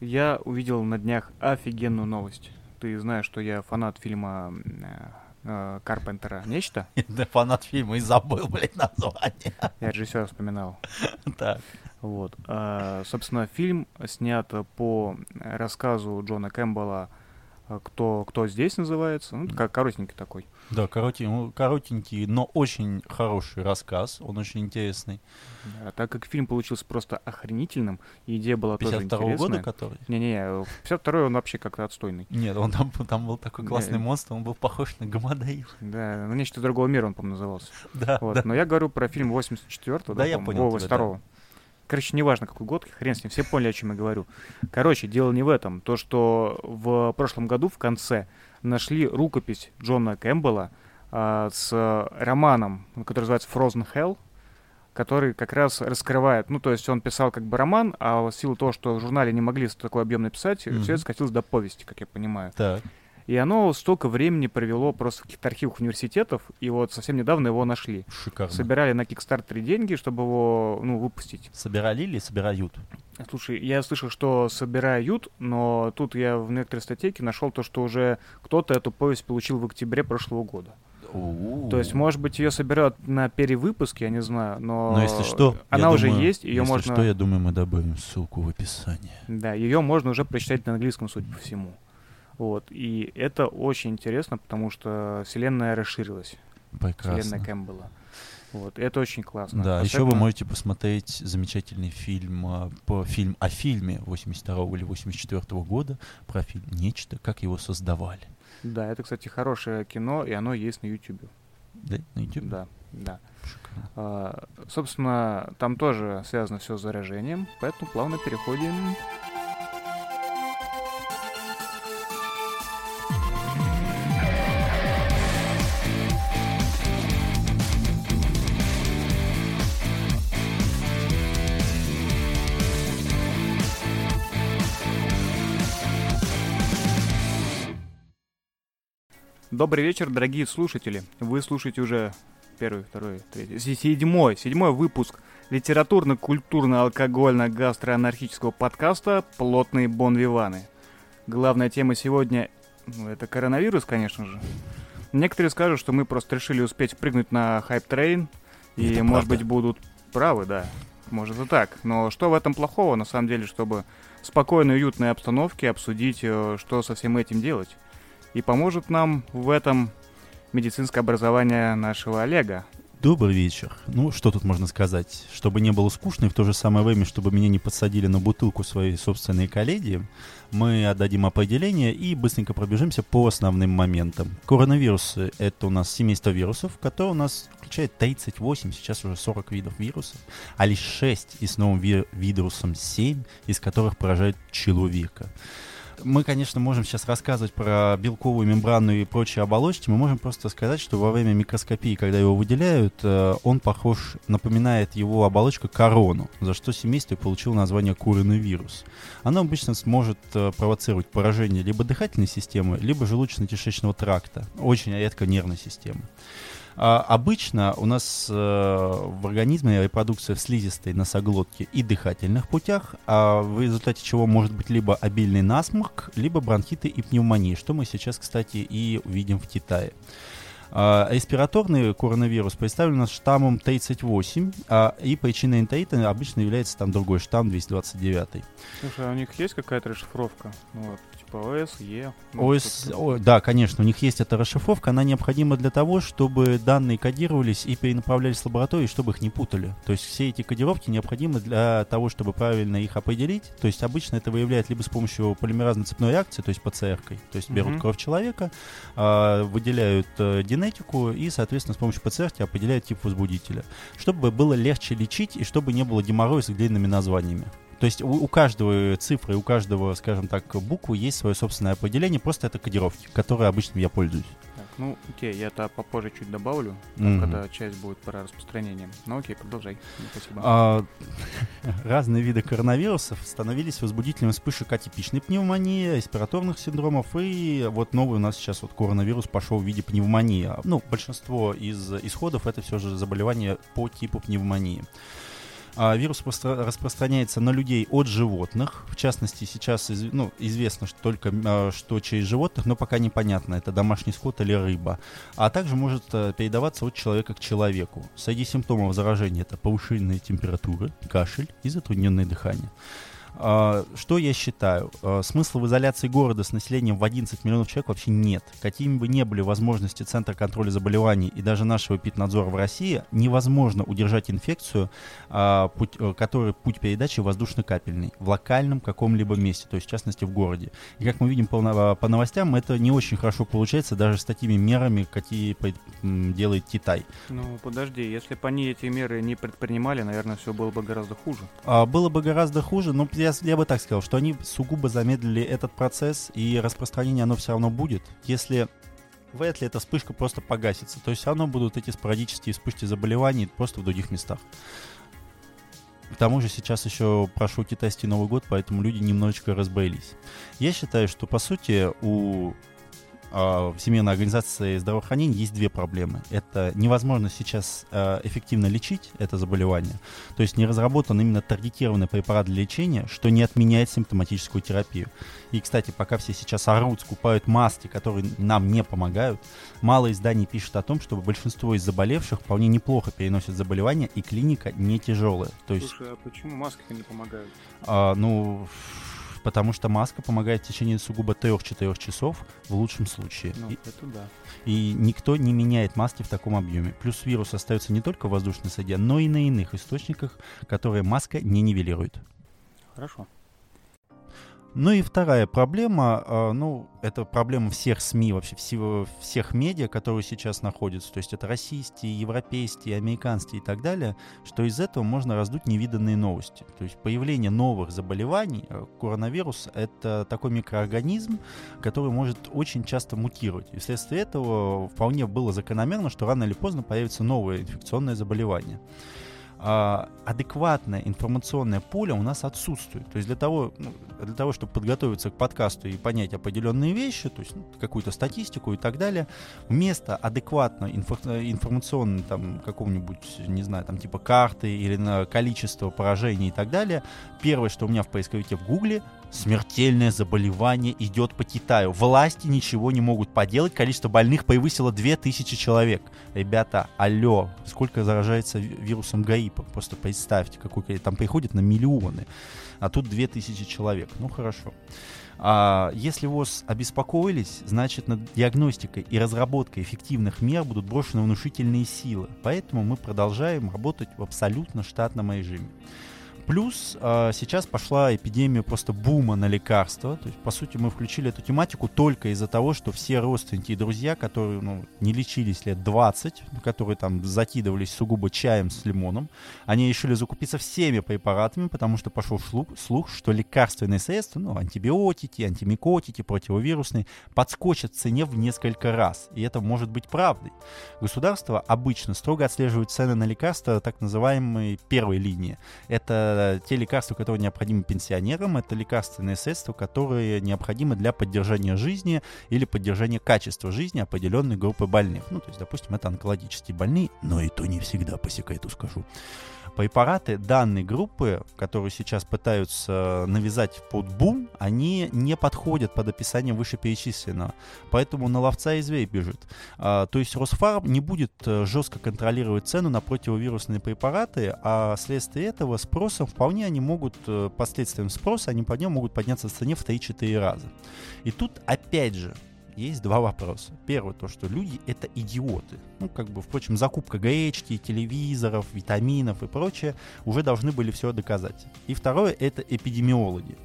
Я увидел на днях офигенную новость. Ты знаешь, что я фанат фильма э, э, Карпентера «Нечто». Да фанат фильма и забыл, блядь, название. Я режиссера вспоминал. Так. Вот. А, собственно, фильм снят по рассказу Джона Кэмпбелла кто, кто здесь называется, ну, как коротенький такой. Да, коротенький, ну, коротенький, но очень хороший рассказ, он очень интересный. Да, так как фильм получился просто охренительным, идея была тоже 52 интересная. года который? Не-не, 52-й он вообще как-то отстойный. Нет, он там, там был такой Да. классный монстр, он был похож на Гамадаил. Да, ну нечто другого мира он, по-моему, назывался. Да, Вот. да. Но я говорю про фильм 84-го, Да, я по-моему, понял тебя, да. 82-го. Короче, неважно, какой год, хрен с ним, все поняли, о чем я говорю. Короче, дело не в этом. То, что в прошлом году в конце нашли рукопись Джона Кэмпбелла а, с романом, который называется Frozen Hell, который как раз раскрывает, ну, то есть он писал как бы роман, а в силу того, что в журнале не могли такой объем написать, Мгм. все это скатилось до повести, как я понимаю. Так. И оно столько времени провело просто в каких-то архивах университетов, и вот совсем недавно его нашли. Шикарно. Собирали на Кикстартере деньги, чтобы его, ну, выпустить. Собирали или собирают? Слушай, я слышал, что собирают, но тут я в некоторой статейке нашел то, что уже кто-то эту повесть получил в октябре прошлого года. То есть, может быть, ее собирают на перевыпуске, я не знаю, но, Но если что, она уже думаю- есть, ее если можно, что, я думаю, мы добавим ссылку в описании. да, ее можно уже прочитать на английском, судя по всему. Вот, и это очень интересно, потому что вселенная расширилась, вселенная Прекрасно. Кэмпбелла. Вот, это очень классно. Да, еще вы Особенно- можете посмотреть замечательный фильм, а, по фильм о фильме 82 или 84 года про фильм «Нечто», как его создавали. Да, это, кстати, хорошее кино, и оно есть на YouTube. Да, на YouTube? Да, да. Шикарно. А, собственно, там тоже связано все с заражением, поэтому плавно переходим. Добрый вечер, дорогие слушатели. Вы слушаете уже первый, второй, третий, се- седьмой, седьмой выпуск литературно-культурно-алкогольно-гастроанархического подкаста «Плотные бонвиваны». Главная тема сегодня ну, это коронавирус, конечно же. Некоторые скажут, что мы просто решили успеть впрыгнуть на hype train, и, Это может правда. быть, будут правы, да. Может и так. Но что в этом плохого, на самом деле, чтобы в спокойной, уютной обстановке обсудить, э, что со всем этим делать? И поможет нам в этом медицинское образование нашего Олега. Добрый вечер. Ну, что тут можно сказать? Чтобы не было скучно, и в то же самое время, чтобы меня не подсадили на бутылку своей собственной коллегии, мы отдадим определение и быстренько пробежимся по основным моментам. Коронавирусы — это у нас семейство вирусов, которое у нас включает 38, сейчас уже 40 видов вирусов, а лишь 6 и с новым ви- вирусом 7, из которых поражают человека. Мы, конечно, можем сейчас рассказывать про белковую мембранную и прочие оболочки. Мы можем просто сказать, что во время микроскопии, когда его выделяют, э, он похож, напоминает его оболочка корону, за что семейство получило название куриный вирус. Оно обычно сможет э, провоцировать поражение либо дыхательной системы, либо желудочно-кишечного тракта, очень редко нервной системы. А, обычно у нас э, в организме репродукция в слизистой, носоглотке и дыхательных путях, а в результате чего может быть либо обильный насморк, либо бронхиты и пневмонии, что мы сейчас, кстати, и увидим в Китае. А, Респираторный коронавирус представлен нас штаммом 38, а, и причиной энтерита обычно является там другой штамм 229. Слушай, а у них есть какая-то расшифровка? Ну, вот, типа ОС, что-то. о, да, конечно, у них есть эта расшифровка, она необходима для того, чтобы данные кодировались и перенаправлялись в лаборатории, чтобы их не путали. То есть все эти кодировки необходимы для того, чтобы правильно их определить. То есть обычно это выявляют либо с помощью полимеразной цепной реакции, то есть ПЦР-кой. То есть берут Мгм. кровь человека, а, выделяют э, генетику и, соответственно, с помощью ПЦР определяют тип возбудителя. Чтобы было легче лечить и чтобы не было геморроя с длинными названиями. То есть у, у каждого цифры, у каждого, скажем так, буквы есть свое собственное определение, просто это кодировки, которые обычно я пользуюсь. Так, ну, окей, я это попозже чуть добавлю, там, Мгм. когда часть будет про распространение. Ну, окей, продолжай. Спасибо. А, разные виды коронавирусов становились возбудителем вспышек атипичной пневмонии, респираторных синдромов, и вот новый у нас сейчас вот коронавирус пошел в виде пневмонии. Ну, большинство из исходов это все же заболевания по типу пневмонии. А вирус распространяется на людей от животных. В частности, сейчас ну, известно что только а, что через животных, но пока непонятно, это домашний скот или рыба. А также может а, передаваться от человека к человеку. Среди симптомов заражения это повышенные температуры, кашель и затрудненное дыхание. А, что я считаю? А, смысла в изоляции города с населением в 11 миллионов человек вообще нет. Какими бы ни были возможности Центра контроля заболеваний и даже нашего Питнадзора в России, невозможно удержать инфекцию, а, путь, э, который путь передачи воздушно-капельный в локальном каком-либо месте, то есть в частности в городе. И как мы видим по, по новостям, это не очень хорошо получается даже с такими мерами, какие делает Китай. Ну, подожди, если бы они эти меры не предпринимали, наверное, все было бы гораздо хуже. Было бы гораздо хуже, но я, я бы так сказал, что они сугубо замедлили этот процесс, и распространение оно все равно будет. Если вряд ли эта вспышка просто погасится. То есть все равно будут эти спорадические вспышки заболеваний просто в других местах. К тому же сейчас еще прошел китайский Новый год, поэтому люди немножечко разбоились. Я считаю, что по сути у а, в Всемирной организации здравоохранения есть две проблемы. Это невозможно сейчас а, эффективно лечить это заболевание, то есть не разработан именно таргетированный препарат для лечения, что не отменяет симптоматическую терапию. И, кстати, пока все сейчас орут, скупают маски, которые нам не помогают, мало изданий пишут о том, что большинство из заболевших вполне неплохо переносят заболевание, и клиника не тяжелая. То есть, Слушай, а почему маски не помогают? А, ну, потому что маска помогает в течение сугубо 3-4 часов в лучшем случае. Ну, и, это да. И никто не меняет маски в таком объеме. Плюс вирус остается не только в воздушной среде, но и на иных источниках, которые маска не нивелирует. Хорошо. Ну и вторая проблема, а, ну, это проблема всех СМИ, вообще всего, всех медиа, которые сейчас находятся, то есть это российские, европейские, американские и так далее, что из этого можно раздуть невиданные новости. То есть появление новых заболеваний, а, коронавирус — это такой микроорганизм, который может очень часто мутировать. И вследствие этого вполне было закономерно, что рано или поздно появится новое инфекционное заболевание а, адекватное информационное поле у нас отсутствует. То есть для того, ну, для того, чтобы подготовиться к подкасту и понять определенные вещи, то есть ну, какую-то статистику и так далее, вместо адекватного инфо- информационного там какого-нибудь, не знаю, там типа карты или на количество поражений и так далее, первое, что у меня в поисковике в Гугле, Смертельное заболевание идет по Китаю. Власти ничего не могут поделать. Количество больных превысило 2000 человек. Ребята, алло, сколько заражается вирусом гриппа? Просто представьте, какой там приходит на миллионы. А тут 2000 человек. Ну хорошо. А если ВОЗ обеспокоились, значит над диагностикой и разработкой эффективных мер будут брошены внушительные силы. Поэтому мы продолжаем работать в абсолютно штатном режиме. Плюс э, сейчас пошла эпидемия просто бума на лекарства. То есть, по сути, мы включили эту тематику только из-за того, что все родственники и друзья, которые ну, не лечились лет 20, которые там закидывались сугубо чаем с лимоном, они решили закупиться всеми препаратами, потому что пошел слух, слух что лекарственные средства, ну, антибиотики, антимикотики, противовирусные, подскочат в цене в несколько раз. И это может быть правдой. Государство обычно строго отслеживает цены на лекарства так называемой первой линии. Это те лекарства, которые необходимы пенсионерам, это лекарственные средства, которые необходимы для поддержания жизни или поддержания качества жизни определенной группы больных. Ну, то есть, допустим, это онкологические больные, но и то не всегда, по секрету скажу препараты данной группы, которые сейчас пытаются навязать под бум, они не подходят под описание вышеперечисленного. Поэтому на ловца и зверь бежит. А, то есть Росфарм не будет э, жестко контролировать цену на противовирусные препараты, а вследствие этого спросом вполне они могут, э, последствием спроса, они по нему могут подняться в цене в 3-4 раза. И тут опять же, есть два вопроса. Первый, то, что люди — это идиоты. Ну, как бы, впрочем, закупка гречки, телевизоров, витаминов и прочее уже должны были все доказать. И второе — это эпидемиологи.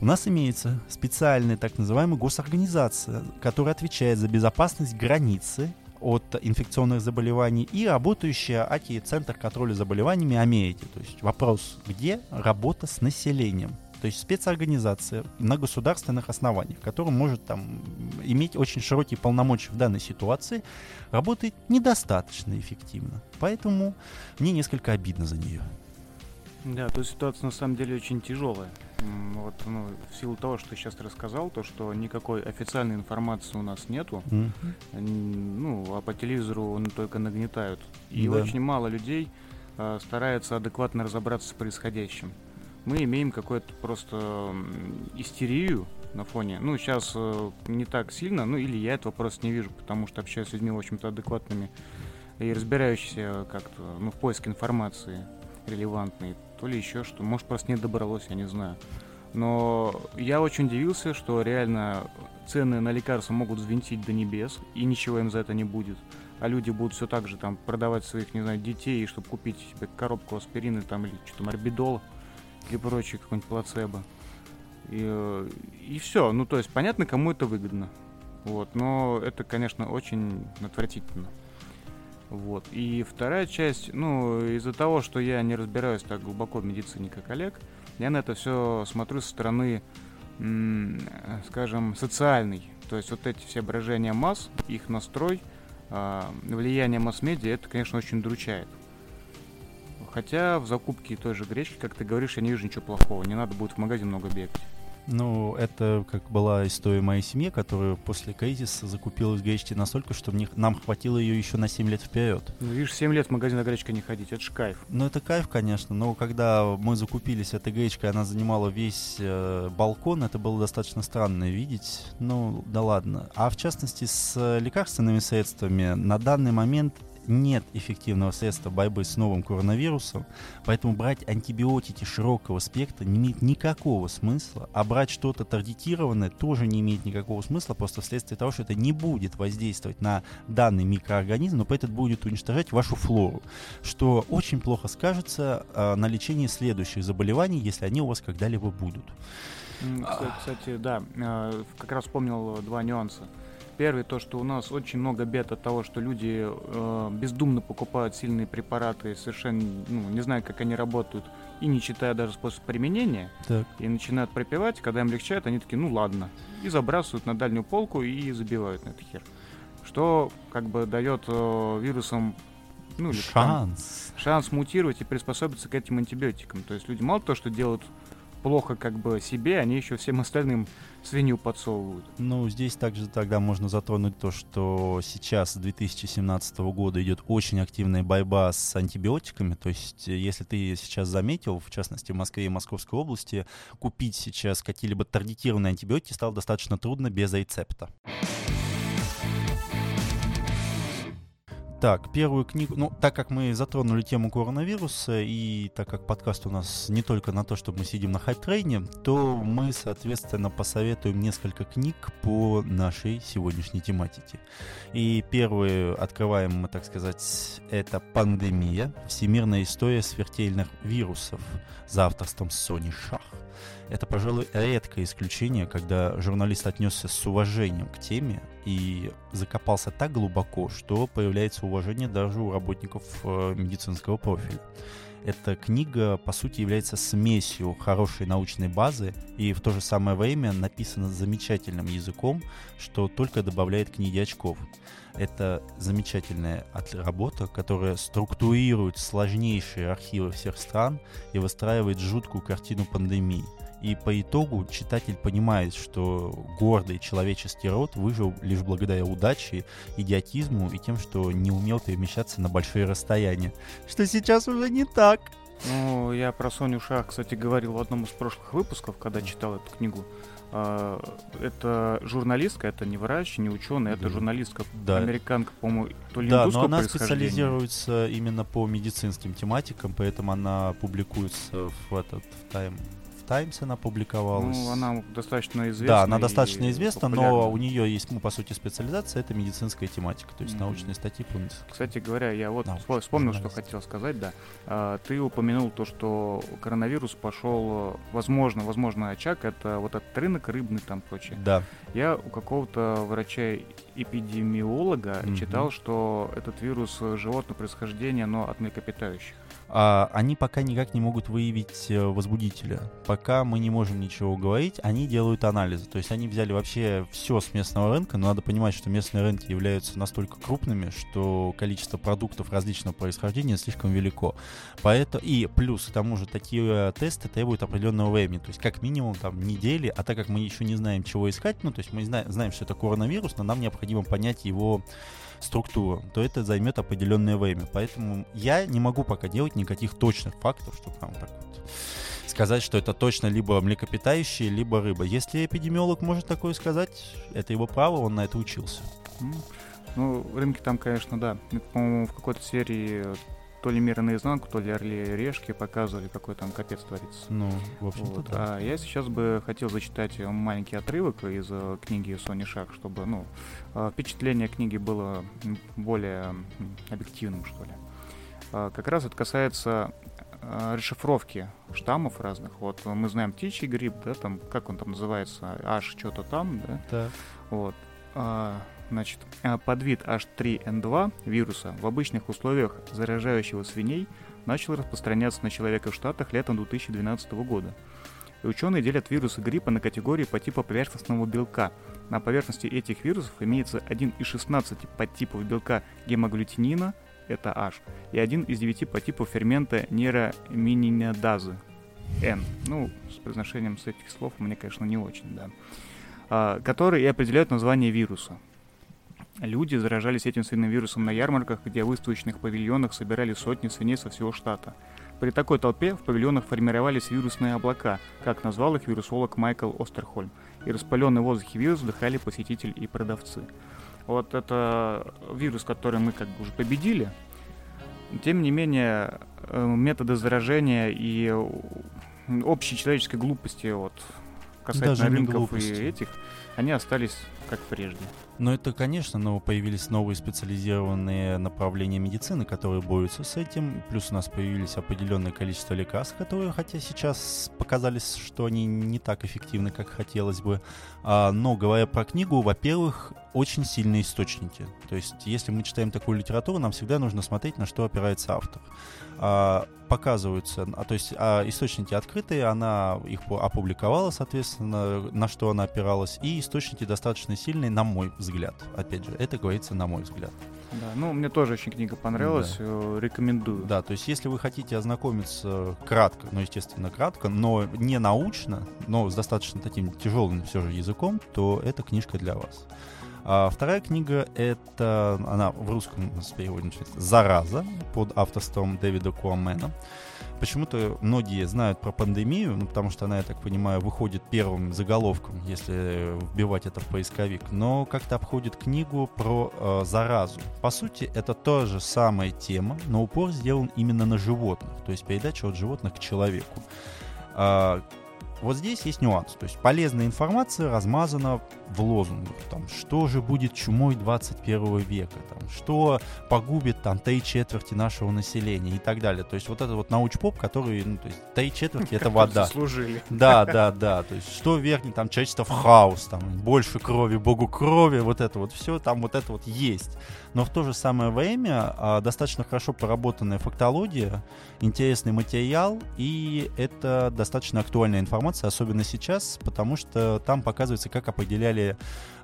У нас имеется специальная так называемая госорганизация, которая отвечает за безопасность границы от инфекционных заболеваний и работающая АКИ, Центр контроля заболеваниями Америки. То есть вопрос, где работа с населением? То есть спецорганизация на государственных основаниях, которая может там иметь очень широкие полномочия в данной ситуации, работает недостаточно эффективно. Поэтому мне несколько обидно за нее. Да, то ситуация на самом деле очень тяжелая. Вот, ну, в силу того, что ты сейчас рассказал, то, что никакой официальной информации у нас нету, mm-hmm. ну, а по телевизору ну, только нагнетают. И да. очень мало людей э, старается адекватно разобраться с происходящим. Мы имеем какую-то просто истерию на фоне. Ну, сейчас э, не так сильно, ну или я этого просто не вижу, потому что общаюсь с людьми, в общем-то, адекватными и разбирающиеся как-то, ну, в поиске информации релевантной, то ли еще что. Может, просто не добралось, я не знаю. Но я очень удивился, что реально цены на лекарства могут взвинтить до небес, и ничего им за это не будет. А люди будут все так же там продавать своих, не знаю, детей, чтобы купить себе коробку аспирина там или что там, орбидол и прочее, какой-нибудь плацебо. И, э, и все. Ну, то есть, понятно, кому это выгодно. Вот. Но это, конечно, очень отвратительно. Вот. И вторая часть, ну, из-за того, что я не разбираюсь так глубоко в медицине, как Олег, я на это все смотрю со стороны, скажем, социальной. То есть вот эти все брожения масс, их настрой, а, влияние масс-медиа, это, конечно, очень дручает. Хотя в закупке той же гречки, как ты говоришь, я не вижу ничего плохого. Не надо будет в магазин много бегать. Ну, это как была история моей семьи, которая после кризиса закупилась гречки настолько, что мне, нам хватило ее еще на 7 лет вперед. Ну, видишь, 7 лет в магазин гречка не ходить, это ж кайф. Ну, это кайф, конечно, но когда мы закупились этой гречкой, она занимала весь э, балкон, это было достаточно странно видеть. Ну, да ладно. А в частности, с лекарственными средствами на данный момент нет эффективного средства борьбы с новым коронавирусом, поэтому брать антибиотики широкого спектра не имеет никакого смысла, а брать что-то таргетированное тоже не имеет никакого смысла, просто вследствие того, что это не будет воздействовать на данный микроорганизм, но поэтому будет уничтожать вашу флору, что очень плохо скажется э, на лечении следующих заболеваний, если они у вас когда-либо будут. Кстати, да, э, как раз вспомнил два нюанса. Первый то, что у нас очень много бед от того, что люди э, бездумно покупают сильные препараты, совершенно ну, не знают, как они работают, и не читая даже способ применения, так. и начинают пропивать, когда им легчает, они такие, ну ладно, и забрасывают на дальнюю полку и забивают на это хер. Что как бы дает э, вирусам ну, шанс. Там, шанс мутировать и приспособиться к этим антибиотикам. То есть люди мало то, что делают плохо как бы себе, они еще всем остальным свинью подсовывают. Ну, здесь также тогда можно затронуть то, что сейчас, с 2017 года, идет очень активная борьба с антибиотиками. То есть, э, если ты сейчас заметил, в частности, в Москве и Московской области, купить сейчас какие-либо таргетированные антибиотики стало достаточно трудно без рецепта. Так, первую книгу, ну, так как мы затронули тему коронавируса, и так как подкаст у нас не только на то, что мы сидим на хайп-трейне, то мы, соответственно, посоветуем несколько книг по нашей сегодняшней тематике. И первую открываем мы, так сказать, это «Пандемия. Всемирная история смертельных вирусов» за авторством Сони Шах. Это, пожалуй, редкое исключение, когда журналист отнесся с уважением к теме и закопался так глубоко, что появляется уважение даже у работников э, медицинского профиля. Эта книга, по сути, является смесью хорошей научной базы и в то же самое время написана замечательным языком, что только добавляет книге очков. Это замечательная работа, которая структурирует сложнейшие архивы всех стран и выстраивает жуткую картину пандемии – и по итогу читатель понимает, что гордый человеческий род выжил лишь благодаря удаче, идиотизму и тем, что не умел перемещаться на большие расстояния. Что сейчас уже не так. Ну, я про Соню Шах, кстати, говорил в одном из прошлых выпусков, когда читал эту книгу. А, это журналистка, это не врач, не ученый, это журналистка, да. американка, по-моему, то ли Да, но она специализируется именно по медицинским тематикам, поэтому она публикуется в этот в Time Times она публиковалась. Ну, она достаточно известна. Да, она достаточно известна, но у нее есть, ну, по сути, специализация, это медицинская тематика, то есть mm-hmm. научные статьи по медицине. Кстати говоря, я вот да, вспомнил, что хотел сказать, да. А, ты упомянул то, что коронавирус пошел, возможно, возможно, очаг, это вот этот рынок рыбный там прочее. Да. Я у какого-то врача эпидемиолога mm-hmm. читал, что этот вирус животного происхождения, но от млекопитающих а, они пока никак не могут выявить э, возбудителя. Пока мы не можем ничего говорить, они делают анализы. То есть они взяли вообще все с местного рынка, но надо понимать, что местные рынки являются настолько крупными, что количество продуктов различного происхождения слишком велико. Поэтому, и плюс к тому же такие э, тесты требуют определенного времени, то есть как минимум там недели, а так как мы еще не знаем, чего искать, ну то есть мы знаем, знаем что это коронавирус, но нам необходимо понять его структуру, то это займет определенное время. Поэтому я не могу пока делать никаких точных фактов, что там так вот сказать, что это точно либо млекопитающие, либо рыба. Если эпидемиолог может такое сказать, это его право, он на это учился. Ну, рынки там, конечно, да. По-моему, в какой-то серии то ли мира наизнанку, то ли орли решки показывали, какой там капец творится. Ну, в общем-то, вот. да. А я сейчас бы хотел зачитать маленький отрывок из э, книги Сони Шах, чтобы, ну, э, впечатление книги было более объективным, что ли. Э, как раз это касается расшифровки штаммов разных. Вот мы знаем птичий грипп, да, там, как он там называется, аж что-то там, да? Да. Вот. Значит, подвид H3N2 вируса в обычных условиях заражающего свиней начал распространяться на человека в Штатах летом 2012 года. И ученые делят вирусы гриппа на категории по типу поверхностного белка. На поверхности этих вирусов имеется один из 16 подтипов белка гемоглютинина, это H, и один из 9 подтипов фермента нейромининидазы, N. Ну, с произношением с этих слов мне, конечно, не очень, да. А, которые и определяют название вируса. Люди заражались этим свиным вирусом на ярмарках, где в выставочных павильонах собирали сотни свиней со всего штата. При такой толпе в павильонах формировались вирусные облака, как назвал их вирусолог Майкл Остерхольм, и распаленный воздух вирус вдыхали посетители и продавцы. Вот это вирус, который мы как бы уже победили. Тем не менее, э, методы заражения и общей человеческой глупости вот, касательно Даже рынков и этих, они остались как прежде. Ну, это, конечно, но появились новые специализированные направления медицины, которые борются с этим. Плюс у нас появились определенное количество лекарств, которые, хотя сейчас показались, что они не так эффективны, как хотелось бы. А, но, говоря про книгу, во-первых, очень сильные источники. То есть, если мы читаем такую литературу, нам всегда нужно смотреть, на что опирается автор. А, показываются, а, то есть а, источники открытые, она их опубликовала, соответственно, на что она опиралась, и источники достаточно сильные, на мой взгляд. Опять же, это говорится на мой взгляд. Да, ну, мне тоже очень книга понравилась, да. Э, рекомендую. Да, то есть если вы хотите ознакомиться кратко, ну, естественно, кратко, но не научно, но с достаточно таким тяжелым все же языком, то эта книжка для вас. А вторая книга — это, она в русском переводе «Зараза» под авторством Дэвида Куамена. Почему-то многие знают про пандемию, ну, потому что она, я так понимаю, выходит первым заголовком, если вбивать это в поисковик, но как-то обходит книгу про э, заразу. По сути, это та же самая тема, но упор сделан именно на животных, то есть передача от животных к человеку. Вот здесь есть нюанс. То есть полезная информация размазана в лозунгах. Там, что же будет чумой 21 века? Там, что погубит там три четверти нашего населения и так далее. То есть вот это вот научпоп, который, ну, то есть три четверти это вода. Служили. Да, да, да. То есть что вернет там человечество в хаос, там больше крови, богу крови, вот это вот все, там вот это вот есть. Но в то же самое время а, достаточно хорошо проработанная фактология, интересный материал, и это достаточно актуальная информация, особенно сейчас, потому что там показывается, как определяли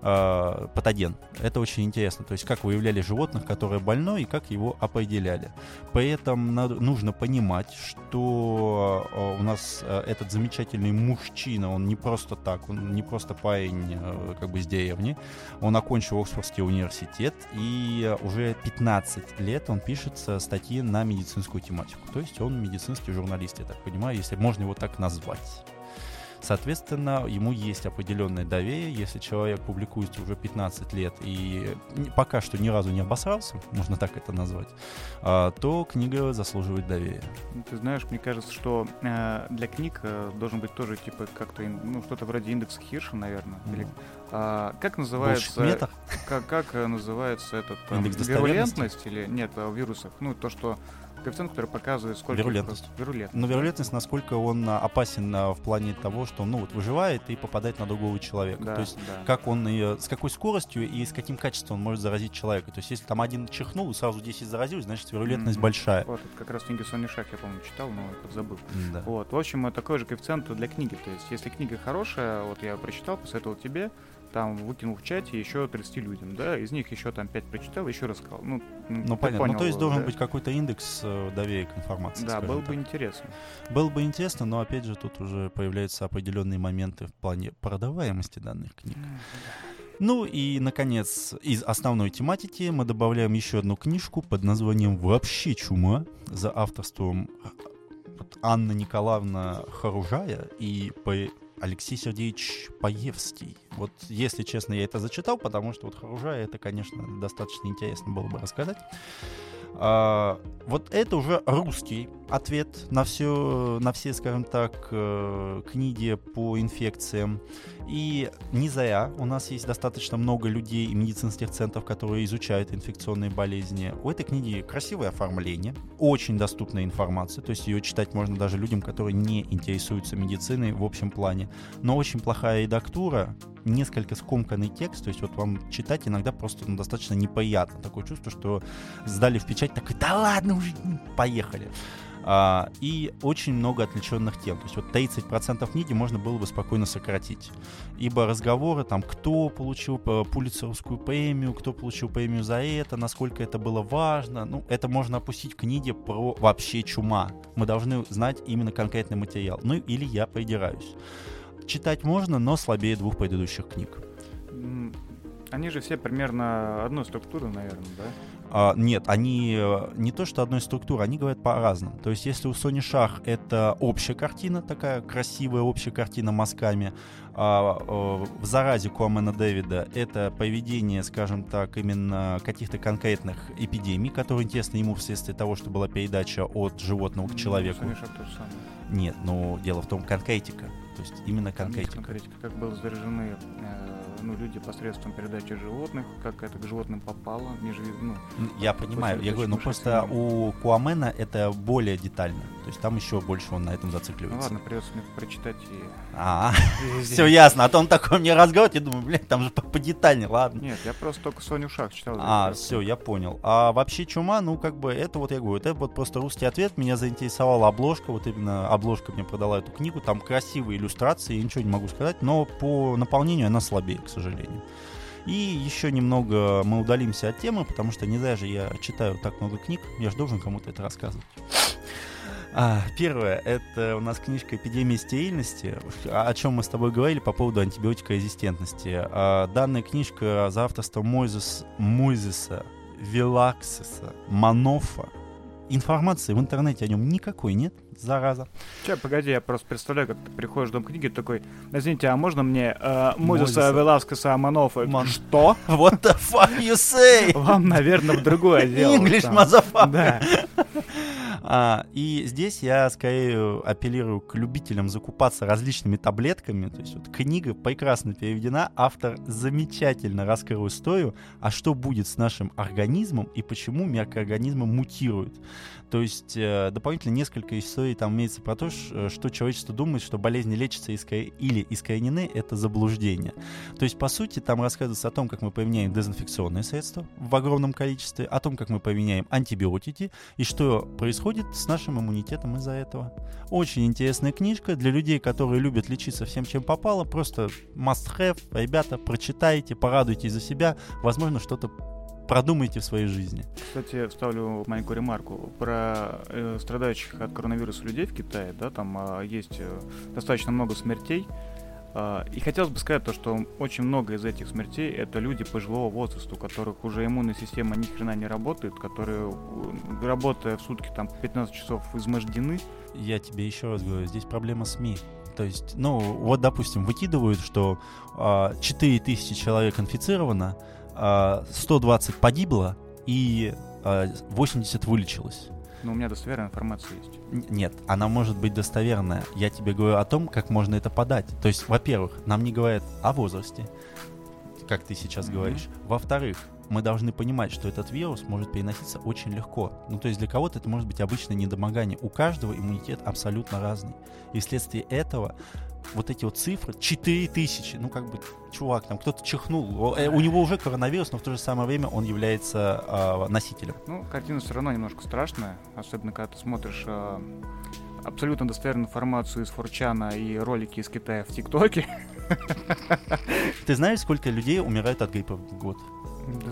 э, патоген. Это очень интересно. То есть как выявляли животных, которое больно, и как его определяли. При этом надо, нужно понимать, что э, у нас э, этот замечательный мужчина, он не просто так, он не просто парень э, как бы с деревни, он окончил Оксфордский университет, и уже 15 лет он пишет статьи на медицинскую тематику. То есть он медицинский журналист, я так понимаю, если можно его так назвать. Соответственно, ему есть определенное доверие. Если человек публикует уже 15 лет и пока что ни разу не обосрался, можно так это назвать, а, то книга заслуживает доверия. Ну, ты знаешь, мне кажется, что э, для книг э, должен быть тоже типа как-то ну что-то вроде индекса Хирша, наверное. Mm. Или, а, как называется? Как, как называется этот Индекс вирулентность или нет в вирусах? Ну то, что коэффициент, который показывает, сколько... Вирулентность. Вирулентность. Ну, вирулентность, насколько он а, опасен а, в плане того, что, ну, вот выживает и попадает на другого человека. Да, То есть, да. как он ее, с какой скоростью и с каким качеством он может заразить человека. То есть, если там один чихнул и сразу 10 заразилось, значит, вирулентность mm-hmm. большая. Вот, это как раз книги Сони Шах я, по-моему, читал, но забыл. Да. Вот, в общем, такой же коэффициент для книги. То есть, если книга хорошая, вот я прочитал, посоветовал тебе, там выкинул в чате еще 30 людям, да, из них еще там 5 прочитал, еще рассказал. Ну, ну понятно. Понял, ну, то есть должен да? быть какой-то индекс э, доверия к информации. Да, было так. бы интересно. Было бы интересно, но опять же тут уже появляются определенные моменты в плане продаваемости данных книг. Ну и, наконец, из основной тематики мы добавляем еще одну книжку под названием «Вообще чума» за авторством Анна Николаевна Харужая и Алексей Сергеевич Паевский. Вот, если честно, я это зачитал, потому что вот Харужая это, конечно, достаточно интересно было бы рассказать. А, вот это уже русский ответ на все, на все, скажем так, э, книги по инфекциям. И не зря у нас есть достаточно много людей и медицинских центров, которые изучают инфекционные болезни. У этой книги красивое оформление, очень доступная информация, то есть ее читать можно даже людям, которые не интересуются медициной в общем плане. Но очень плохая редактура, несколько скомканный текст, то есть вот вам читать иногда просто ну, достаточно неприятно. Такое чувство, что сдали в печать, такой, да ладно уже, поехали. А, и очень много отвлеченных тем. То есть вот 30% книги можно было бы спокойно сократить. Ибо разговоры там, кто получил пулицеровскую премию, кто получил премию за это, насколько это было важно, ну, это можно опустить в книге про вообще чума. Мы должны знать именно конкретный материал. Ну, или я придираюсь. Читать можно, но слабее двух предыдущих книг. Они же все примерно одной структуры, наверное, да? А, нет, они э, не то что одной структуры, они говорят по-разному. То есть если у Сони Шах это общая картина, такая красивая общая картина мазками, а э, в заразе Куамена Дэвида это поведение, скажем так, именно каких-то конкретных эпидемий, которые интересны ему вследствие того, что была передача от животного к человеку. Ну, же самое. Нет, но дело в том, конкретика. То есть именно конкретика. конкретика. Как были заражены э, ну, люди посредством передачи животных, как это к животным попало, ниже, ну, Я понимаю, я говорю, ну просто у Куамена это более детально, то есть там еще больше он на этом зацикливается. Ну ладно, придется мне прочитать и... А, все ясно, а то он такой мне разговаривает, я думаю, блин, там же подетальнее, ладно. Нет, я просто только Соню Шах читал. А, все, я понял. А вообще Чума, ну как бы, это вот я говорю, это вот просто русский ответ, меня заинтересовала обложка, вот именно обложка мне продала эту книгу, там красивые иллюстрации, я ничего не могу сказать, но по наполнению она слабее, к сожалению. И еще немного мы удалимся от темы, потому что не зря же я читаю так много книг, я же должен кому-то это рассказывать. А, первое, это у нас книжка «Эпидемия стерильности», о чем мы с тобой говорили по поводу антибиотикорезистентности. А, данная книжка за авторством Мойзес, Мойзеса, Вилаксиса, Манофа. Информации в интернете о нем никакой нет зараза. Че, погоди, я просто представляю, как ты приходишь в дом книги, такой, извините, а можно мне э, Мозеса Веласкеса Аманова? Ман... Что? What the fuck you say? Вам, наверное, в другое дело. English, motherfucker. Да. А, и здесь я скорее апеллирую к любителям закупаться различными таблетками. То есть вот книга прекрасно переведена, автор замечательно раскрыл историю, а что будет с нашим организмом и почему микроорганизмы мутируют. То есть э, дополнительно несколько историй там имеется про то, э, что человечество думает, что болезни лечатся иско... или искоренены, это заблуждение. То есть, по сути, там рассказывается о том, как мы применяем дезинфекционные средства в огромном количестве, о том, как мы применяем антибиотики и что происходит с нашим иммунитетом из-за этого. Очень интересная книжка для людей, которые любят лечиться всем, чем попало. Просто must have. Ребята, прочитайте, порадуйтесь за себя. Возможно, что-то продумайте в своей жизни. Кстати, вставлю маленькую ремарку про э, страдающих от коронавируса людей в Китае. Да, там э, есть э, достаточно много смертей. Э, и хотелось бы сказать то, что очень много из этих смертей это люди пожилого возраста, у которых уже иммунная система ни хрена не работает, которые, э, работая в сутки там 15 часов, измождены. Я тебе еще раз говорю, здесь проблема СМИ. То есть, ну, вот, допустим, выкидывают, что э, а, 4000 человек инфицировано, 120 погибло и 80 вылечилось. Но у меня достоверная информация есть. Нет, она может быть достоверная. Я тебе говорю о том, как можно это подать. То есть, во-первых, нам не говорят о возрасте, как ты сейчас mm-hmm. говоришь. Во-вторых, мы должны понимать, что этот вирус может переноситься очень легко. Ну, то есть для кого-то это может быть обычное недомогание. У каждого иммунитет абсолютно разный. И вследствие этого вот эти вот цифры, 4000, ну как бы, чувак, там кто-то чихнул, э, у него уже коронавирус, но в то же самое время он является э, носителем. Ну, картина все равно немножко страшная, особенно когда ты смотришь э, абсолютно достоверную информацию из Форчана и ролики из Китая в ТикТоке. Ты знаешь, сколько людей умирает от гриппа в год?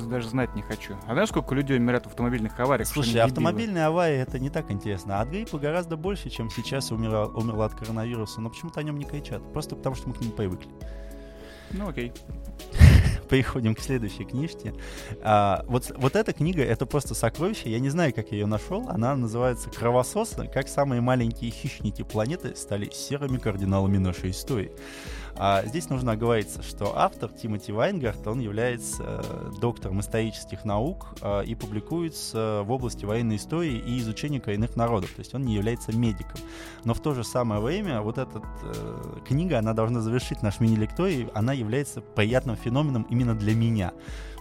Даже знать не хочу. А знаешь, сколько людей умирают в автомобильных авариях? Слушай, автомобильные аварии это не так интересно. А от гриппа гораздо больше, чем сейчас умерла, умерла от коронавируса. Но почему-то о нем не кричат. Просто потому, что мы к нему привыкли. Ну окей. переходим к следующей книжке. А, вот, вот эта книга, это просто сокровище. Я не знаю, как я ее нашел. Она называется «Кровососы. Как самые маленькие хищники планеты стали серыми кардиналами нашей истории». А здесь нужно оговориться, что автор Тимоти Вайнгард, он является э, доктором исторических наук э, и публикуется в области военной истории и изучения коренных народов, то есть он не является медиком. Но в то же самое время вот эта э, книга, она должна завершить наш мини-лекторий, она является приятным феноменом именно для меня.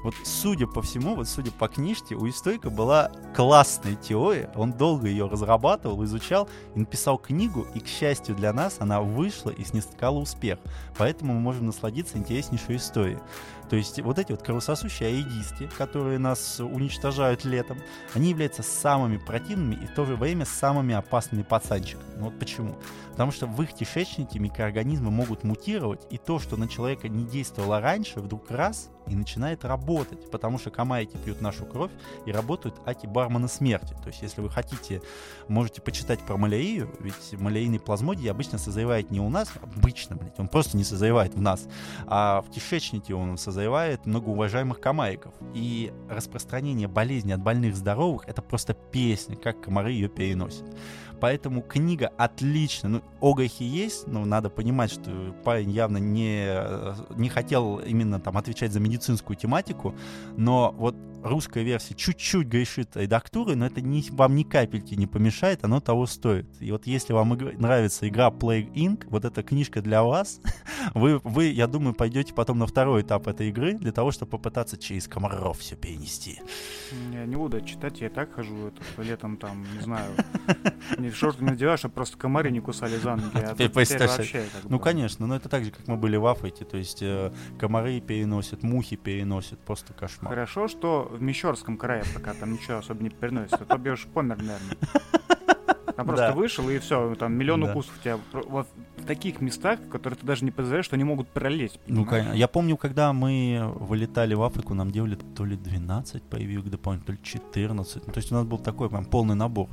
Вот судя по всему, вот судя по книжке, у историка была классная теория, он долго ее разрабатывал, изучал и написал книгу, и, к счастью для нас, она вышла и снискала успех. Поэтому мы можем насладиться интереснейшей историей. То есть вот эти вот кровососущие аидисты, которые нас уничтожают летом, они являются самыми противными и в то же время самыми опасными пацанчиками. Ну вот почему? Потому что в их кишечнике микроорганизмы могут мутировать, и то, что на человека не действовало раньше, вдруг раз и начинает работать, потому что камайки пьют нашу кровь и работают аки бармена смерти. То есть, если вы хотите, можете почитать про малярию, ведь малярийный плазмодий обычно созревает не у нас, обычно, блядь, он просто не созревает в нас, а в кишечнике он созревает многоуважаемых камайков. И распространение болезни от больных здоровых — это просто песня, как комары ее переносят. Поэтому книга отличная. Ну, огахи есть, но надо понимать, что парень явно не, не хотел именно там отвечать за медицинскую тематику, но вот русская версия чуть-чуть грешит редактурой, но это не, вам ни капельки не помешает, оно того стоит. И вот если вам игра, нравится игра Plague Inc., вот эта книжка для вас, вы, вы, я думаю, пойдете потом на второй этап этой игры для того, чтобы попытаться через комаров все перенести. Я не буду читать, я и так хожу это, летом там, не знаю, не шорты надеваю, чтобы просто комары не кусали за ноги. А теперь вообще, ну, конечно, но это так же, как мы были в Африке, то есть э, комары переносят, мухи переносят, просто кошмар. Хорошо, что в Мещерском крае пока там ничего особо не переносится. То уж помер, наверное. Там просто да. вышел, и все, там миллион да. укусов у тебя вот в таких местах, в которых ты даже не подозреваешь, что они могут пролезть. Ну, конечно. Я помню, когда мы вылетали в Африку, нам делали то ли 12 прививок дополнительно, то ли 14. Ну, то есть у нас был такой прям полный набор.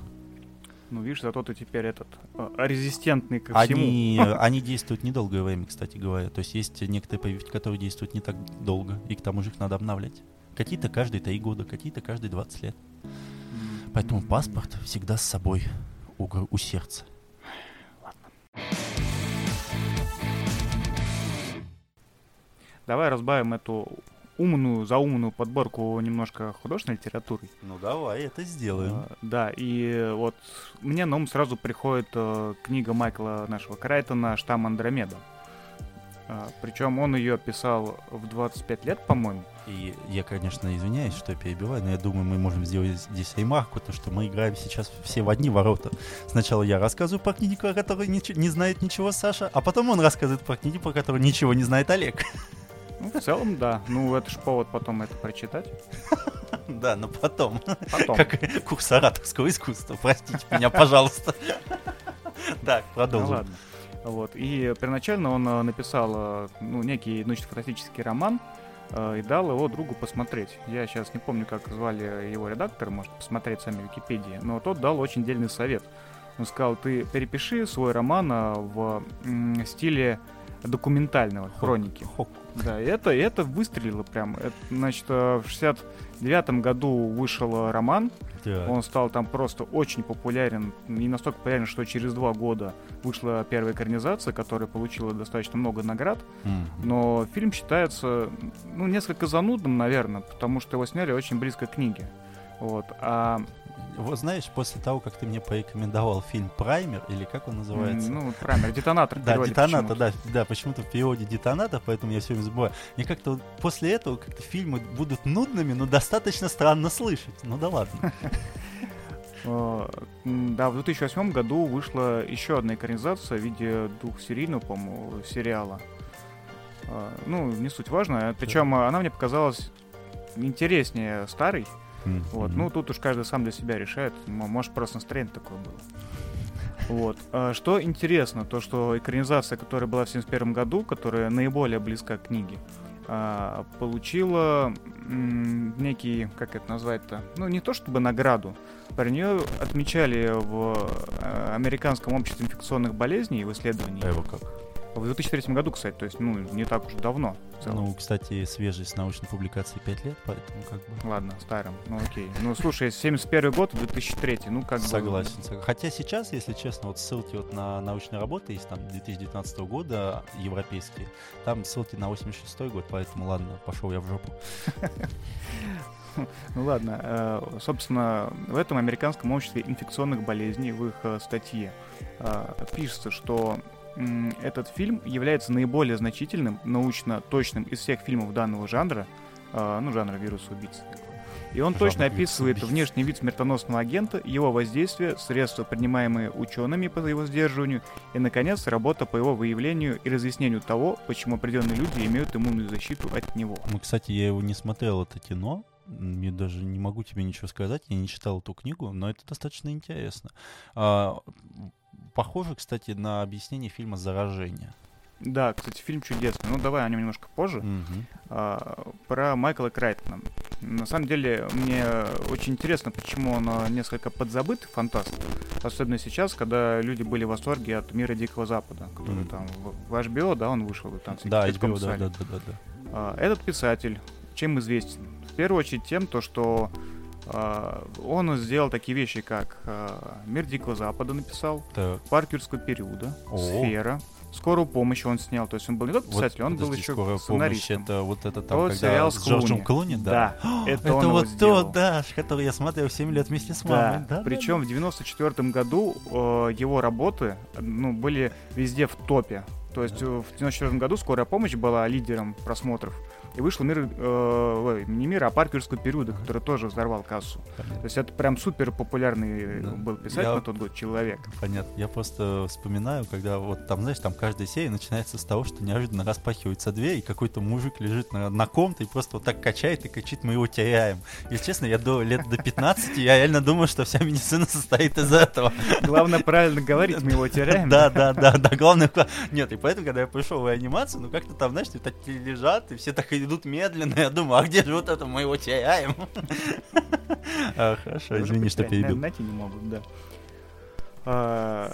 Ну, видишь, зато ты теперь этот а, резистентный ко они, всему. Они действуют недолгое время, кстати говоря. То есть есть некоторые прививки, которые действуют не так долго, и к тому же их надо обновлять. Какие-то каждые 3 года, какие-то каждые 20 лет. Поэтому паспорт всегда с собой у, у сердца. Ладно. Давай разбавим эту умную, заумную подборку немножко художественной литературы. Ну давай, это сделаем. А, да, и вот мне на ум сразу приходит э, книга Майкла нашего Крайтона «Штамм Андромеда». А, причем он ее писал в 25 лет, по-моему. И я, конечно, извиняюсь, что я перебиваю, но я думаю, мы можем сделать здесь ремарку, то что мы играем сейчас все в одни ворота. Сначала я рассказываю про книгу, про которую не, не знает ничего Саша, а потом он рассказывает про книгу, про которую ничего не знает Олег. Ну, в целом, да. Ну, это ж повод потом это прочитать. Да, но потом. Потом. Как курс ораторского искусства. Простите меня, пожалуйста. Так, продолжим. Вот. И первоначально он э, написал э, ну, некий научно-фантастический роман, э, и дал его другу посмотреть. Я сейчас не помню, как звали его редактора, может посмотреть сами в Википедии, но тот дал очень дельный совет. Он сказал, ты перепиши свой роман в стиле документального, хроники. Хок. Да, это, это выстрелило прям. Это, значит, в 69 году вышел роман. Так. Он стал там просто очень популярен. И настолько популярен, что через два года вышла первая экранизация, которая получила достаточно много наград. Mm-hmm. Но фильм считается, ну, несколько занудным, наверное, потому что его сняли очень близко к книге. Вот. А вот знаешь, после того, как ты мне порекомендовал фильм «Праймер», или как он называется? Ну, «Праймер», «Детонатор» Да, «Детонатор», да, да, почему-то в переводе «Детонатор», поэтому я все время забываю. Мне как-то после этого как-то фильмы будут нудными, но достаточно странно слышать. Ну да ладно. Да, в 2008 году вышла еще одна экранизация в виде двухсерийного, по-моему, сериала. А, ну, не суть важно. Причем она мне показалась интереснее старой. Mm-hmm. Вот. Ну, тут уж каждый сам для себя решает. Может, просто настроение такое было. Вот. А что интересно, то, что экранизация, которая была в 1971 году, которая наиболее близка к книге, а, получила некий, как это назвать-то, ну не то чтобы награду, про нее отмечали в а, Американском обществе инфекционных болезней в исследовании. А его как? В 2003 году, кстати, то есть, ну, не так уж давно. Ну, кстати, свежесть научной публикации 5 лет, поэтому как бы... Ладно, старым, ну окей. Ну, слушай, 71 год, 2003, ну, как бы... Согласен, согласен. Хотя сейчас, если честно, вот ссылки вот на научные работы из там 2019 года, европейские, там ссылки на 86 год, поэтому ладно, пошел я в жопу. Ну ладно, э, собственно, в этом американском обществе инфекционных болезней в их э, статье э, пишется, что этот фильм является наиболее значительным, научно точным из всех фильмов данного жанра, э, ну, жанра вируса убийцы. И он Жанр точно описывает внешний вид смертоносного агента, его воздействие, средства, принимаемые учеными по его сдерживанию, и, наконец, работа по его выявлению и разъяснению того, почему определенные люди имеют иммунную защиту от него. Ну, кстати, я его не смотрел, это кино. Я даже не могу тебе ничего сказать, я не читал эту книгу, но это достаточно интересно. А, похоже, кстати, на объяснение фильма «Заражение». Да, кстати, фильм чудесный. Ну, давай о нем немножко позже. Мгм. А, про Майкла Крайтона. На самом деле, мне очень интересно, почему он несколько подзабыт, фантаст. Особенно сейчас, когда люди были в восторге от мира Дикого Запада, который Мгм. там в, в HBO, да, он вышел, там Да, HBO, да, да, да, да, да. А, Этот писатель чем известен? В первую очередь тем, то, что он сделал такие вещи, как а, «Мир Дикого Запада» написал, Так. «Парк юрского периода», О. «Сфера», «Скорую помощь» он снял. То есть он был не только Вот, писатель, он был еще «Скорая помощь» сценаристом. это вот это там, Вот когда сериал с Джорджем Клуни. Да? Да, это, Это вот тот, да, который я смотрел 7 лет вместе с мамой. Да, причем в 94 году э, его работы ну, были везде в топе. То есть э, в 94 году «Скорая помощь» была лидером просмотров. И вышел мир, э, ой, не мир, а парк юрского периода, который тоже взорвал кассу. То есть это прям супер популярный Да. был писатель Я- на тот год человек. Понятно. Я просто вспоминаю, когда вот там, знаешь, там каждая серия начинается с того, что неожиданно распахивается дверь, и какой-то мужик лежит на, на ком-то и просто вот так качает и кричит, мы его теряем. Если честно, я до лет до 15, я реально думаю, что вся медицина состоит из этого. Главное правильно говорить, мы его теряем. Да, да, да, да, главное... Нет, и поэтому, когда я пришел в реанимацию, ну как-то там, знаешь, такие лежат, и все так идут медленно, я думаю, а где же вот это, мы его теряем? А, Хорошо, извини, что перебил. на- Найти не могут, да. А,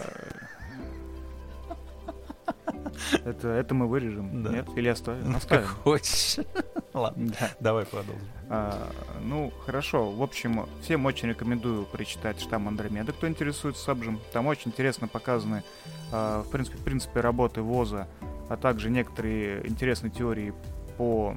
Это, это мы вырежем, Да. нет? Или оставим? Ну, Оставим. Как хочешь. Ладно, Да. давай продолжим. А, ну, хорошо. В общем, всем очень рекомендую прочитать «Штамм Андромеда», кто интересуется Сабжем. Там очень интересно показаны, а, в принципе, в принципе, работы ВОЗа, а также некоторые интересные теории по,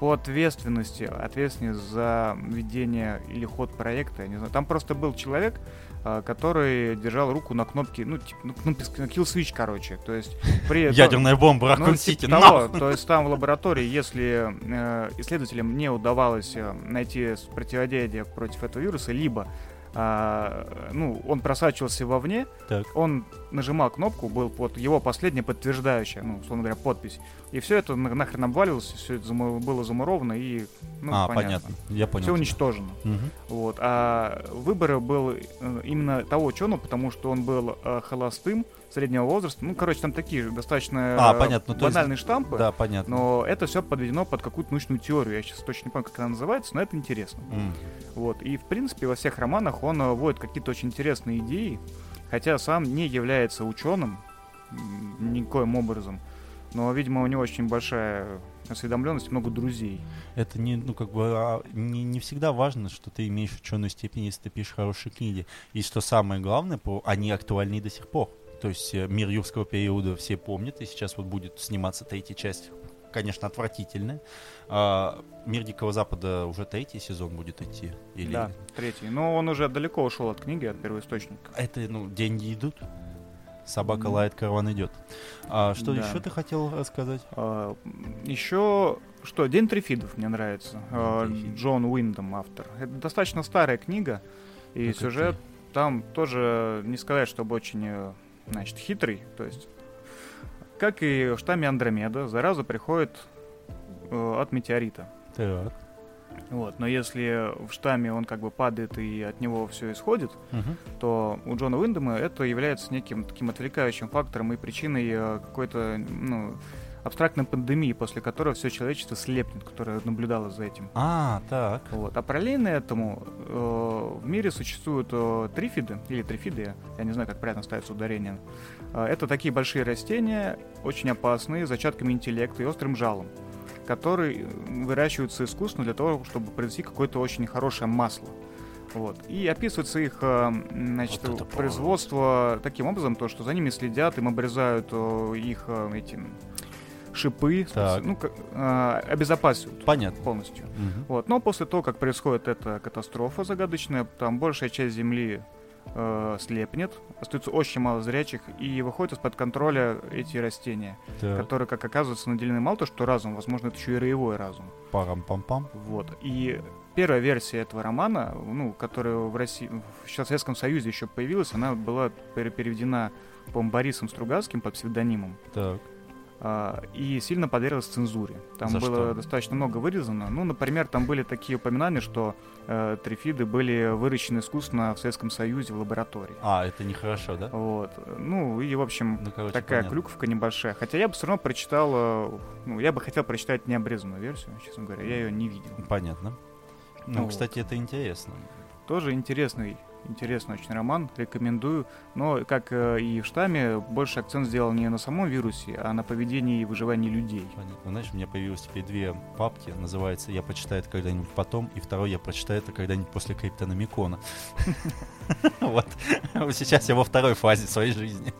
по ответственности, ответственность за ведение или ход проекта. Я не знаю. Там просто был человек, а, который держал руку на кнопке, ну, типа, ну, на kill switch, короче. То есть при Ядерная бомба, ну, типа того. То есть там в лаборатории, если э, исследователям не удавалось э, найти противодействие против этого вируса, либо а, ну, он просачивался вовне, Так. он нажимал кнопку, был под его последняя подтверждающая, ну, условно говоря, подпись. И все это на- нахрен обваливалось, все это заму- было замуровано и, ну, а, понятно. понятно. Я понял. Все уничтожено. Мгм. Вот. А выбор был э, именно того ученого, потому что он был э, холостым, среднего возраста. Ну, короче, там такие же достаточно А, э, понятно, ну, то есть- банальные штампы. Да, понятно. Но это все подведено под какую-то научную теорию. Я сейчас точно не помню, как она называется, но это интересно. М. Вот. И, в принципе, во всех романах он э, вводит какие-то очень интересные идеи, хотя сам не является ученым никоим образом. Но, видимо, у него очень большая осведомленность, много друзей. Это не, ну, как бы, а, не, не всегда важно, что ты имеешь ученую степень, если ты пишешь хорошие книги. И что самое главное, они актуальны до сих пор. То есть э, мир юрского периода все помнят, и сейчас вот будет сниматься третья часть, конечно, отвратительная. А, мир Дикого Запада уже третий сезон будет идти? Или... Да, третий. Но он уже далеко ушел от книги, от первоисточника. Это, ну, деньги идут. Собака лает, караван идет. А что Да. еще ты хотел рассказать? Еще что, День Трифидов мне нравится. А. Джон Уиндом автор. Это достаточно старая книга, и Ну, как сюжет ты. там тоже не сказать, чтобы очень, э, значит, хитрый. То есть, как и в штамме Андромеда, зараза приходит э, от метеорита. Так. Вот. Но если в штамме он как бы падает и от него все исходит, Мгм. то у Джона Уиндома это является неким таким отвлекающим фактором и причиной э, какой-то ну, абстрактной пандемии, после которой все человечество слепнет, которое наблюдало за этим. А, так. Вот. А параллельно этому э, в мире существуют э, трифиды, или трифиды, я не знаю, как правильно ставится ударение. Э, это такие большие растения, очень опасные, с зачатками интеллекта и острым жалом, которые выращиваются искусственно для того, чтобы произвести какое-то очень хорошее масло. Вот. И описывается их э, значит, Вот производство таким образом, то, что за ними следят, им обрезают э, их э, эти шипы, Так. ну, э, обезопасивают Понятно. полностью. Мгм. Вот. Но после того, как происходит эта катастрофа загадочная, там большая часть Земли э, слепнет, остается очень мало зрячих, и выходят из-под контроля эти растения, Так. которые, как оказывается, наделены мало то, что разум, возможно, это еще и роевой разум. Парам-пам-пам. Вот. И первая версия этого романа, ну, которая в России, в Советском Союзе еще появилась, она была пере- переведена, по-моему, Борисом Стругацким под псевдонимом. Так. А, и сильно подверглась цензуре. Там За было что? достаточно много вырезано. Ну, например, там были такие упоминания, что э, трифиды были выращены искусственно в Советском Союзе в лаборатории. А, это нехорошо, да? Вот. Ну, и, в общем, Ну, короче, такая понятно. клюковка небольшая. Хотя я бы все равно прочитал, э, ну, я бы хотел прочитать необрезанную версию, честно говоря. Я ее не видел. Понятно. Ну, Вот. кстати, это интересно. Тоже интересный, интересный очень роман, рекомендую. Но, как э, и в штамме, больше акцент сделал не на самом вирусе, а на поведении и выживании людей. Понятно. Знаешь, у меня появилось теперь две папки. Называется «Я почитаю это когда-нибудь потом», и второй «Я прочитаю это когда-нибудь после Криптономикона». Вот. Сейчас я во второй фазе своей жизни.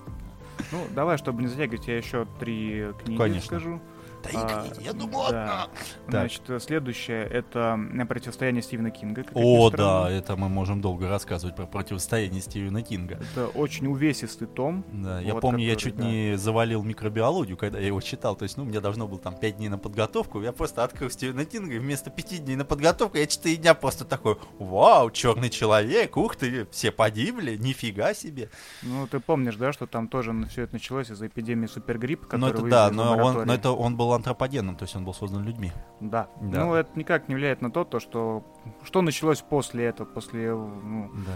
Ну, давай, чтобы не затягивать, я еще три книги Конечно. Да А, я думал, одна. Значит, следующее это противостояние Стивена Кинга. О, да, это мы можем долго рассказывать про противостояние Стивена Кинга. Это очень увесистый том. Да, я помню, я чуть не завалил микробиологию, когда я его читал. То есть, ну, у меня должно было там 5 дней на подготовку. Я просто открыл Стивена Кинга, и вместо 5 дней на подготовку я 4 дня просто такой, вау, черный человек, ух ты, все погибли, нифига себе. Ну, ты помнишь, да, что там тоже все это началось из-за эпидемии супергриппа, который это да, но он, но это он был антропогенным, то есть он был создан людьми. Да. Да. Ну, это никак не влияет на то, то что, что началось после этого, после... Ну, Да.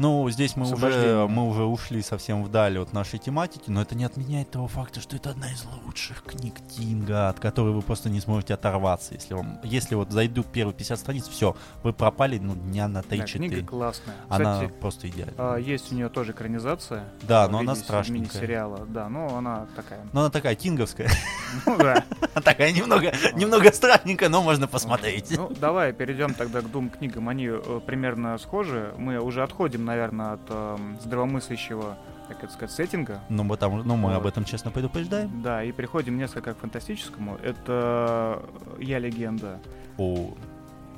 Ну, здесь мы уже, мы уже ушли совсем вдали от нашей тематики, но это не отменяет того факта, что это одна из лучших книг Кинга, от которой вы просто не сможете оторваться. Если вам, если вот зайдут первые 50 страниц, все, вы пропали, ну, дня на 3-4. да, книга классная. Она Кстати, просто идеальна. а, есть у нее тоже экранизация. Да, но она страшненькая. Мини-сериала, да, но она такая. Но она такая кинговская, Ну да. такая немного, немного странненькая, но можно посмотреть. Ну, давай перейдем тогда к двум книгам. Они э, примерно схожи. Мы уже отходим, наверное, от эм, здравомыслящего, как это сказать, сеттинга. Ну, мы, там, ну, мы об Вот. этом честно предупреждаем. Да, и переходим несколько к фантастическому. Это «Я легенда» О,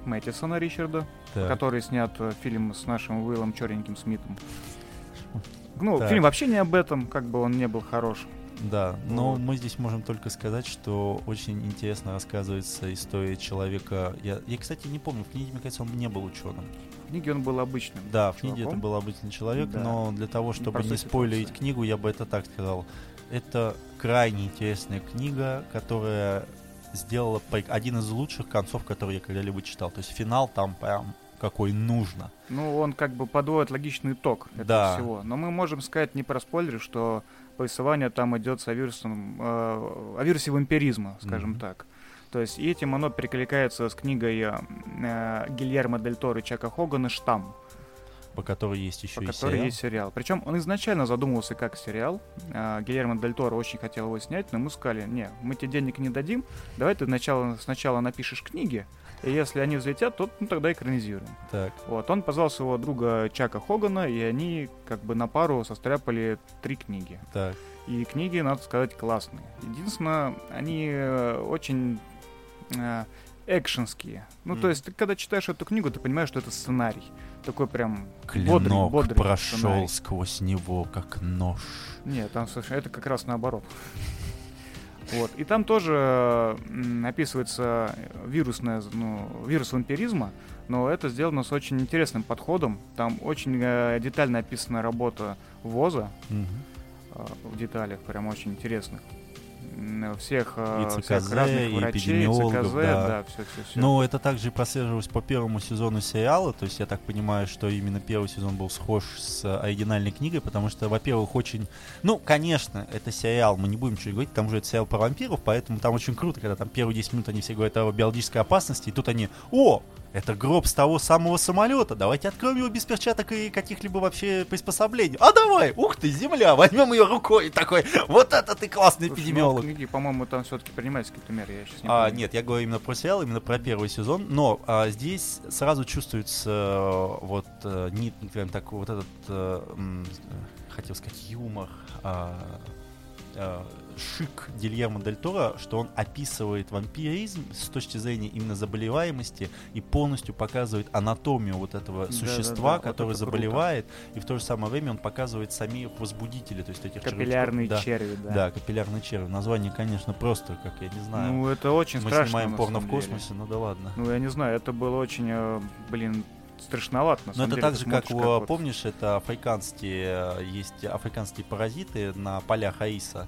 Мэттисона Ричарда, так. который снят э, фильм с нашим Уиллом Черненьким Смитом. Ну, Так. фильм вообще не об этом, как бы он не был хорош. Да, но Вот. мы здесь можем только сказать, что очень интересно рассказывается история человека. Я, я, кстати, не помню, в книге, мне кажется, он не был ученым. В книге он был обычным. Да, в книге это чуваком. был обычный человек, Да. но для того, чтобы Простая не спойлерить ситуация. книгу, я бы это так сказал. Это крайне интересная книга, которая сделала один из лучших концов, которые я когда-либо читал. То есть финал там прям какой нужно. Ну, он как бы подводит логичный итог этого Да. всего. Но мы можем сказать не про спойлеры, что повествование там идет с о вирусом, э, о вирусе вампиризма, скажем Мгм. так. То есть и этим оно перекликается с книгой э, Гильермо Дель Торо и Чака Хогана «Штамм», по которой есть еще по и которой сериал. есть сериал. Причем он изначально задумывался как сериал. Э, Гильермо Дель Торо очень хотел его снять, но мы сказали, не, мы тебе денег не дадим, давай ты сначала, сначала напишешь книги, и если они взлетят, то ну, тогда экранизируем. Так, Вот, он позвал своего друга Чака Хогана, и они как бы на пару состряпали три книги. так. И книги, надо сказать, классные. Единственное, они э, очень э, экшенские. Ну, то Мгм. есть, ты когда читаешь эту книгу, ты понимаешь, что это сценарий. Такой прям Клинок бодрый, бодрый прошел сценарий. сквозь него, как нож. Нет, там совершенно это как раз наоборот. Вот. И там тоже описывается вирусное, ну, вирус вампиризма, но это сделано с очень интересным подходом. Там очень э, детально описана работа ВОЗа э, в деталях, прям очень интересных. Всех, э, И всех ЦКЗ, разных и врачей, ЦКЗ, да. да, все, все, все. Но это также прослеживалось по первому сезону сериала, то есть я так понимаю, что именно первый сезон был схож с э, оригинальной книгой, потому что, во-первых, очень... Ну, конечно, это сериал, мы не будем ничего говорить, там же это сериал про вампиров, поэтому там очень круто, когда там первые 10 минут они все говорят о биологической опасности, и тут они, о, это гроб с того самого самолета, давайте откроем его без перчаток и каких-либо вообще приспособлений. А давай, ух ты, земля, возьмем ее рукой, такой, вот это ты классный Слушай, ну, эпидемиолог. книге, по-моему, там все-таки принимаются какие-то меры, я сейчас не А, помню. нет, я говорю именно про сериал, именно про первый сезон. Но а, здесь сразу чувствуется э, вот э, не, прям так вот этот, м, э, хотел сказать, юмор, а, э, шик Гильермо Дель Торо, что он описывает вампиризм с точки зрения именно заболеваемости и полностью показывает анатомию вот этого Да, существа, да, да, вот который круто. заболевает, и в то же самое время он показывает сами возбудители, то есть этих Капиллярные червячков. черви, да. Да, капиллярный червь. Название, конечно, просто, как я не знаю. Ну, это очень Мы страшно. снимаем на порно в самом деле. космосе, ну да ладно. Ну, я не знаю, это было очень, э, блин, страшновато, на Но самом это деле. так же, как, у- вот- помнишь, это африканские, э, есть африканские паразиты на полях Аиса,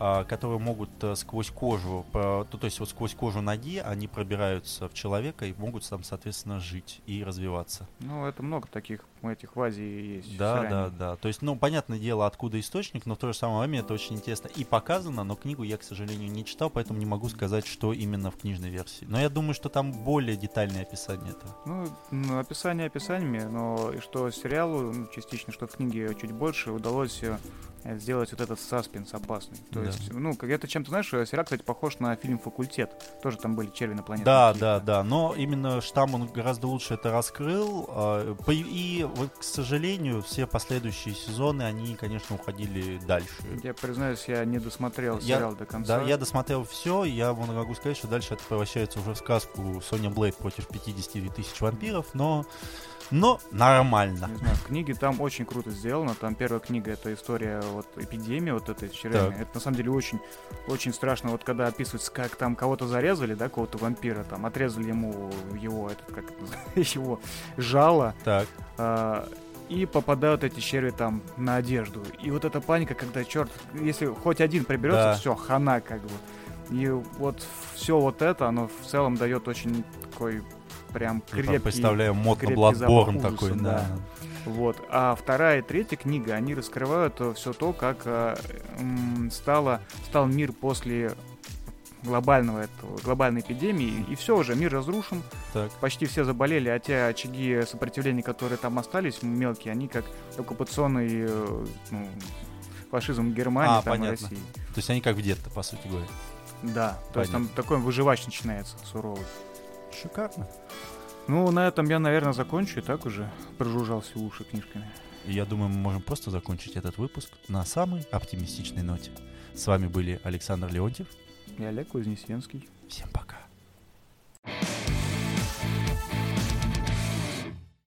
которые могут э, сквозь кожу, то, то есть вот сквозь кожу ноги, они пробираются в человека и могут там, соответственно, жить и развиваться. Ну, это много таких этих в Азии есть. Да, да, да. То есть, ну, понятное дело, откуда источник, но в то же самое время это очень интересно и показано, но книгу я, к сожалению, не читал, поэтому не могу сказать, что именно в книжной версии. Но я думаю, что там более детальное описание этого. Ну, описание описаниями, но и что сериалу, ну, частично, что в книге чуть больше, удалось э, сделать вот этот саспенс опасный. То Да. есть, ну, это чем-то, знаешь, э, сериал, кстати, похож на фильм «Факультет». Тоже там были черви на планете. Да, да, да. Но именно штамм он гораздо лучше это раскрыл. а, И, вот, к сожалению, все последующие сезоны, они, конечно, уходили дальше. Я признаюсь, я не досмотрел Я- сериал до конца. Да, я досмотрел все, я могу сказать, что дальше это превращается уже в сказку Соня Блейд против 50 тысяч вампиров, но, но нормально. Не знаю, в книге там очень круто сделано. Там первая книга это история вот эпидемии вот червями. Так. Это на самом деле очень, очень страшно. Вот когда описывается, как там кого-то зарезали, да, кого-то вампира, там отрезали ему его, этот, как это его жало, Так, а, и попадают эти черви там на одежду. И вот эта паника, когда, черт, если хоть один приберется, Да. все, хана как бы. И вот все вот это, оно в целом дает очень такой прям я крепкий... представляю мод на Bloodborne такой, ужаса, да. Вот. А вторая и третья книга, они раскрывают все то, как э, стало, стал мир после глобального этого, глобальной эпидемии, и все уже, мир разрушен, Так. почти все заболели, а те очаги сопротивления, которые там остались, мелкие, они как оккупационный э, ну, фашизм Германии, А, там, понятно. России. То есть они как в детстве, по сути говоря. Да, то есть там такой выживач начинается суровый. Шикарно. Ну, на этом я, наверное, закончу. И так уже прожужжался уши книжками. Я думаю, мы можем просто закончить этот выпуск на самой оптимистичной ноте. С вами были Александр Леонтьев и Олег Кузнесенский. Всем пока. thank you